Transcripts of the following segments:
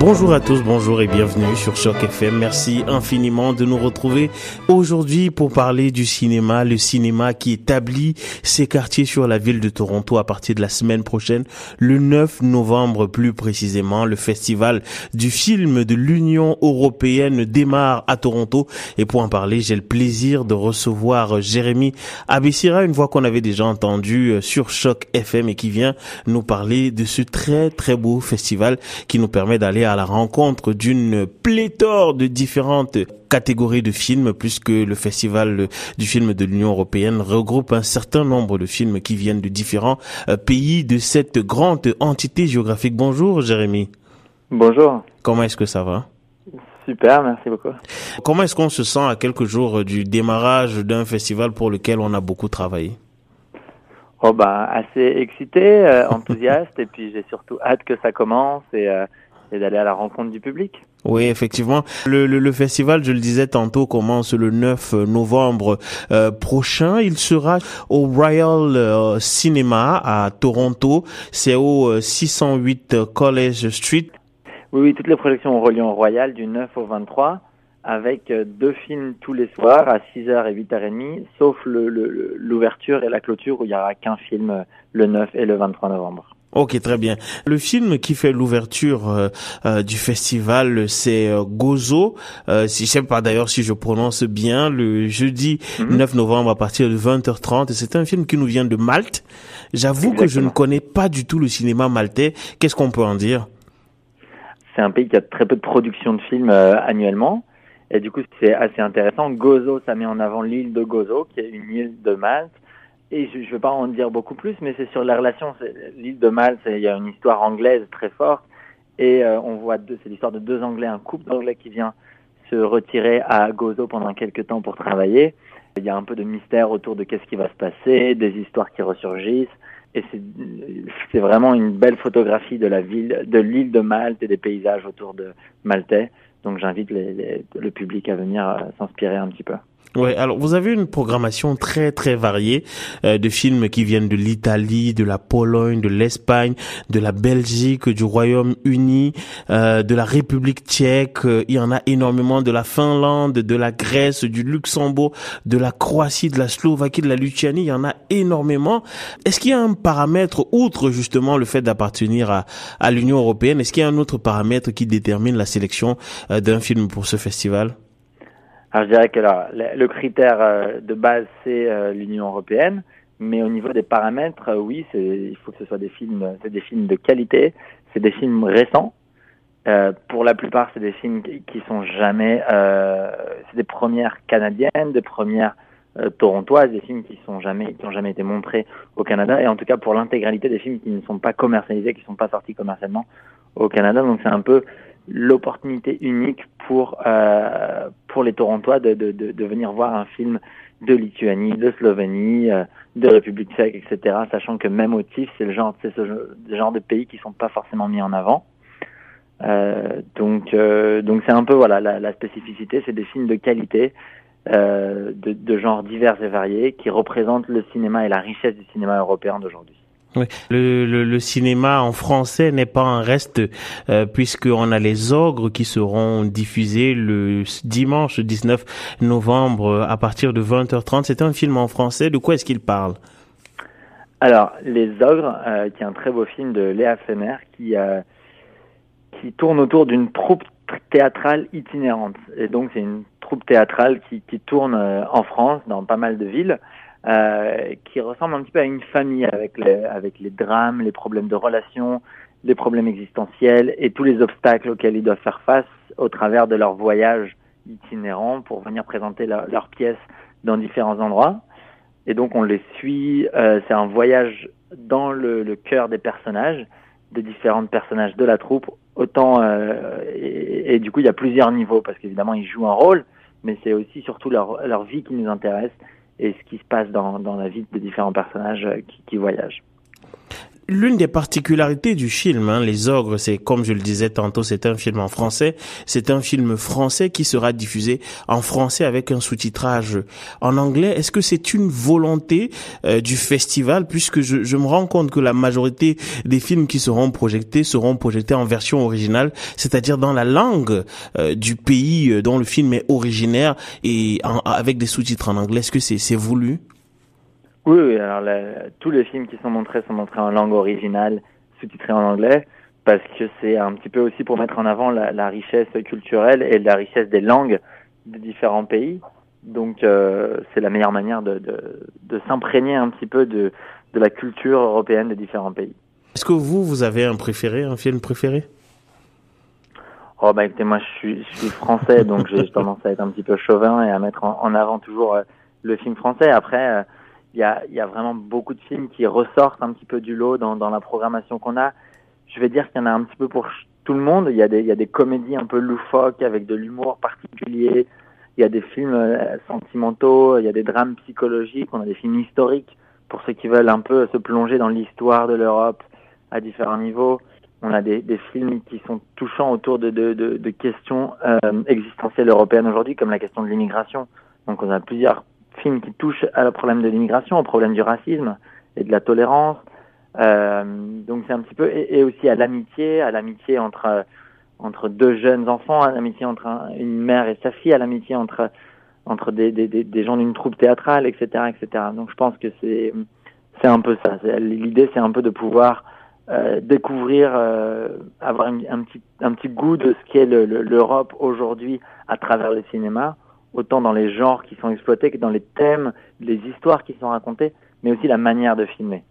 Bonjour à tous, bonjour et bienvenue sur Choc FM. Merci infiniment de nous retrouver aujourd'hui pour parler du cinéma, le cinéma qui établit ses quartiers sur la ville de Toronto à partir de la semaine prochaine, le 9 novembre plus précisément. Le festival du film de l'Union européenne démarre à Toronto et pour en parler, j'ai le plaisir de recevoir Jérémy Abessira, une voix qu'on avait déjà entendue sur Choc FM et qui vient nous parler de ce très très beau festival qui nous permet d'aller à la rencontre d'une pléthore de différentes catégories de films, puisque le Festival du film de l'Union européenne regroupe un certain nombre de films qui viennent de différents euh, pays de cette grande entité géographique. Bonjour Jérémy. Bonjour. Comment est-ce que ça va? Super, merci beaucoup. Comment est-ce qu'on se sent à quelques jours du démarrage d'un festival pour lequel on a beaucoup travaillé? Oh bah assez excité, euh, enthousiaste et puis j'ai surtout hâte que ça commence et euh, et d'aller à la rencontre du public. Oui, effectivement. Le, le, le, festival, je le disais tantôt, commence le 9 novembre euh, prochain. Il sera au Royal euh, Cinema à Toronto. C'est au 608 euh, College Street. Oui, oui, toutes les projections ont relié au Royal du 9 au 23 avec euh, deux films tous les soirs à 6h et 8h30, sauf l'ouverture le, et la clôture où il n'y aura qu'un film le 9 et le 23 novembre. Ok, très bien. Le film qui fait l'ouverture euh, euh, du festival, c'est euh, Gozo. si je sais pas d'ailleurs si je prononce bien, le jeudi 9 mhm. novembre à partir de 20h30. C'est un film qui nous vient de Malte. J'avoue que je ne connais pas du tout le cinéma maltais. Qu'est-ce qu'on peut en dire? C'est un pays qui a très peu de production de films annuellement. Et du coup, c'est assez intéressant. Gozo, ça met en avant l'île de Gozo, qui est une île de Malte et je ne vais pas en dire beaucoup plus, mais c'est sur la relation. L'île de Malte, il y a une histoire anglaise très forte. Et euh, on voit c'est l'histoire de deux Anglais, un couple d'Anglais qui vient se retirer à Gozo pendant quelques temps pour travailler. Il y a un peu de mystère autour de qu'est-ce qui va se passer, des histoires qui ressurgissent. Et c'est vraiment une belle photographie de la ville, de l'île de Malte et des paysages autour de Maltais. Donc j'invite le public à venir euh, s'inspirer un petit peu. Ouais, alors vous avez une programmation très très variée euh, de films qui viennent de l'Italie, de la Pologne, de l'Espagne, de la Belgique, du Royaume-Uni, euh, de la République tchèque. Il y en a énormément de la Finlande, de la Grèce, du Luxembourg, de la Croatie, de la Slovaquie, de la Lituanie. Il y en a énormément. Est-ce qu'il y a un paramètre outre justement le fait d'appartenir à, à l'Union européenne Est-ce qu'il y a un autre paramètre qui détermine la sélection euh, d'un film pour ce festival? Alors je dirais que là, le critère euh, de base c'est euh, l'Union européenne, mais au niveau des paramètres, euh, oui, il faut que ce soit des films, c'est des films de qualité, c'est des films récents. Euh, pour la plupart, c'est des films qui, sont jamais, euh, c'est des premières canadiennes, des premières torontoises, des films qui sont jamais, qui ont jamais été montrés au Canada, et en tout cas pour l'intégralité des films qui ne sont pas commercialisés, qui ne sont pas sortis commercialement au Canada. Donc c'est un peu l'opportunité unique pour pour les Torontois de, de, de, de, venir voir un film de Lituanie, de Slovénie, euh, de République tchèque, etc. Sachant que même au TIFF, c'est le genre, c'est ce genre de pays qui sont pas forcément mis en avant. Euh, donc euh, donc c'est un peu voilà la, la spécificité, c'est des films de qualité. Euh, de, de genres divers et variés qui représentent le cinéma et la richesse du cinéma européen d'aujourd'hui. Le, le, le, cinéma en français n'est pas un reste euh, puisqu'on a les ogres qui seront diffusés le dimanche 19 novembre à partir de 20h30. C'est un film en français. De quoi est-ce qu'il parle? Alors, Les Ogres, euh, qui est un très beau film de Léa Fener qui, euh, qui tourne autour d'une troupe théâtrale itinérante. Et donc, c'est une troupe théâtrale qui, qui tourne euh, en France, dans pas mal de villes. Euh, qui ressemble un petit peu à une famille avec les, avec les drames, les problèmes de relations, les problèmes existentiels et tous les obstacles auxquels ils doivent faire face au travers de leur voyage itinérant pour venir présenter leurs pièces dans différents endroits. Et donc on les suit, euh, c'est un voyage dans le, le, cœur des personnages, des différents personnages de la troupe, autant euh, et, et, du coup il y a plusieurs niveaux parce qu'évidemment ils jouent un rôle, mais c'est aussi surtout leur, leur vie qui nous intéresse et ce qui se passe dans, dans la vie de différents personnages euh, qui, qui voyagent. L'une des particularités du film, hein, Les Ogres, c'est comme je le disais tantôt, c'est un film en français. C'est un film français qui sera diffusé en français avec un sous-titrage en anglais. Est-ce que c'est une volonté euh, du festival, puisque je, je, me rends compte que la majorité des films qui seront projetés seront projetés en version originale, c'est-à-dire dans la langue euh, du pays euh, dont le film est originaire et avec des sous-titres en anglais. Est-ce que c'est voulu? Oui, oui, alors tous les films qui sont montrés sont montrés en langue originale, sous-titrés en anglais, parce que c'est un petit peu aussi pour mettre en avant la, la, richesse culturelle et la richesse des langues des différents pays. Donc euh, c'est la meilleure manière de, de, de s'imprégner un petit peu de, de la culture européenne des différents pays. Est-ce que vous, vous avez un préféré, un film préféré? Oh bah écoutez, moi je suis, je suis français, donc j'ai tendance à être un petit peu chauvin et à mettre en, en avant toujours euh, le film français. Après, euh, il y a, y a vraiment beaucoup de films qui ressortent un petit peu du lot dans, dans la programmation qu'on a. Je vais dire qu'il y en a un petit peu pour tout le monde. Il y a des, y a des comédies un peu loufoques avec de l'humour particulier. Il y a des films euh, sentimentaux, il y a des drames psychologiques, on a des films historiques pour ceux qui veulent un peu se plonger dans l'histoire de l'Europe à différents niveaux. On a des, des, films qui sont touchants autour de, de, de, de questions euh, existentielles européennes aujourd'hui, comme la question de l'immigration. Donc on a plusieurs film qui touche au problème de l'immigration, au problème du racisme et de la tolérance. Euh, donc c'est un petit peu et, aussi à l'amitié, à l'amitié entre entre deux jeunes enfants, à l'amitié entre une mère et sa fille, à l'amitié entre entre des, des, des, gens d'une troupe théâtrale, etc., etc. Donc je pense que c'est c'est un peu ça. L'idée c'est un peu de pouvoir euh, découvrir, euh, avoir un, petit un petit goût de ce qu'est l'Europe aujourd'hui à travers le cinéma autant dans les genres qui sont exploités que dans les thèmes, les histoires qui sont racontées, mais aussi la manière de filmer.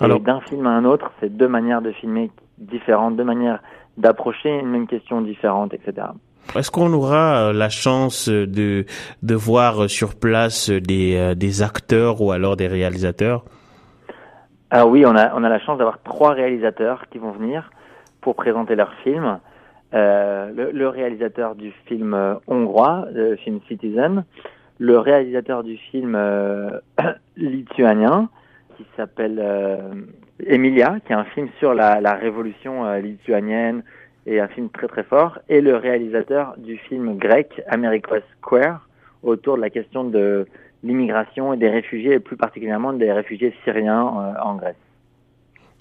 Alors, d'un film à un autre, c'est deux manières de filmer différentes, deux manières d'approcher une même question différente, etc. Est-ce qu'on aura euh, la chance de de voir sur place des euh, des acteurs ou alors des réalisateurs? Alors oui, on a on a la chance d'avoir trois réalisateurs qui vont venir pour présenter leurs films. Euh, le, le, réalisateur du film euh, hongrois, le film Citizen, le réalisateur du film euh, lituanien, qui s'appelle Emilia, qui est un film sur la, la révolution lituanienne et un film très très fort, et le réalisateur du film grec America Square, autour de la question de l'immigration et des réfugiés, et plus particulièrement des réfugiés syriens en Grèce.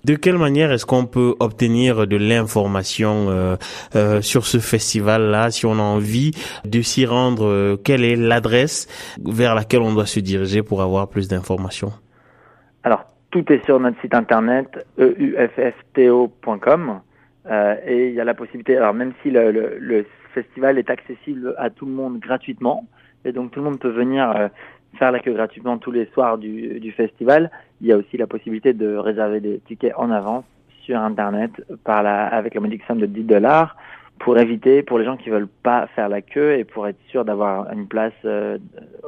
De quelle manière est-ce qu'on peut obtenir de l'information euh, euh, sur ce festival-là Si on a envie de s'y rendre, euh, quelle est l'adresse vers laquelle on doit se diriger pour avoir plus d'informations? Alors, tout est sur notre site internet euffto.com et il y a la possibilité, alors même si le, le, festival est accessible à tout le monde gratuitement, et donc tout le monde peut venir faire la queue gratuitement tous les soirs du, du, festival. Il y a aussi la possibilité de réserver des tickets en avance sur Internet par la, avec la modique somme de 10 dollars pour éviter, pour les gens qui veulent pas faire la queue et pour être sûr d'avoir une place euh,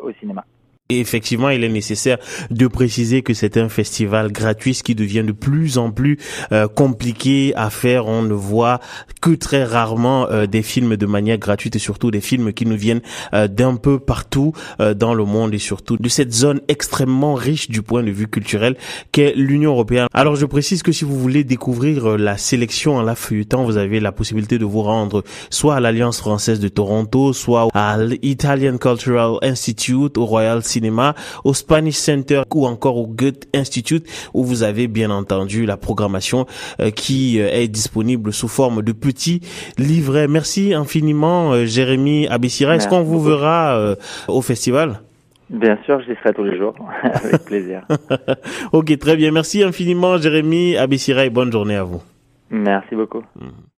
au cinéma. Et effectivement, il est nécessaire de préciser que c'est un festival gratuit, ce qui devient de plus en plus euh, compliqué à faire. On ne voit que très rarement euh, des films de manière gratuite et surtout des films qui nous viennent euh, d'un peu partout dans le monde et surtout de cette zone extrêmement riche du point de vue culturel qu'est l'Union européenne. Alors je précise que si vous voulez découvrir la sélection en la feuilletant, vous avez la possibilité de vous rendre soit à l'Alliance française de Toronto, soit à l'Italian Cultural Institute, au Royal Cinema au Spanish Center ou encore au Goethe Institute où vous avez bien entendu la programmation euh, qui euh, est disponible sous forme de petits livrets. Merci infiniment euh, Jérémy Abissira. Est-ce qu'on vous verra au festival? Bien sûr, j'y serai tous les jours, avec plaisir. ok, très bien. Merci infiniment Jérémy Abissira et bonne journée à vous. Merci beaucoup. Mm.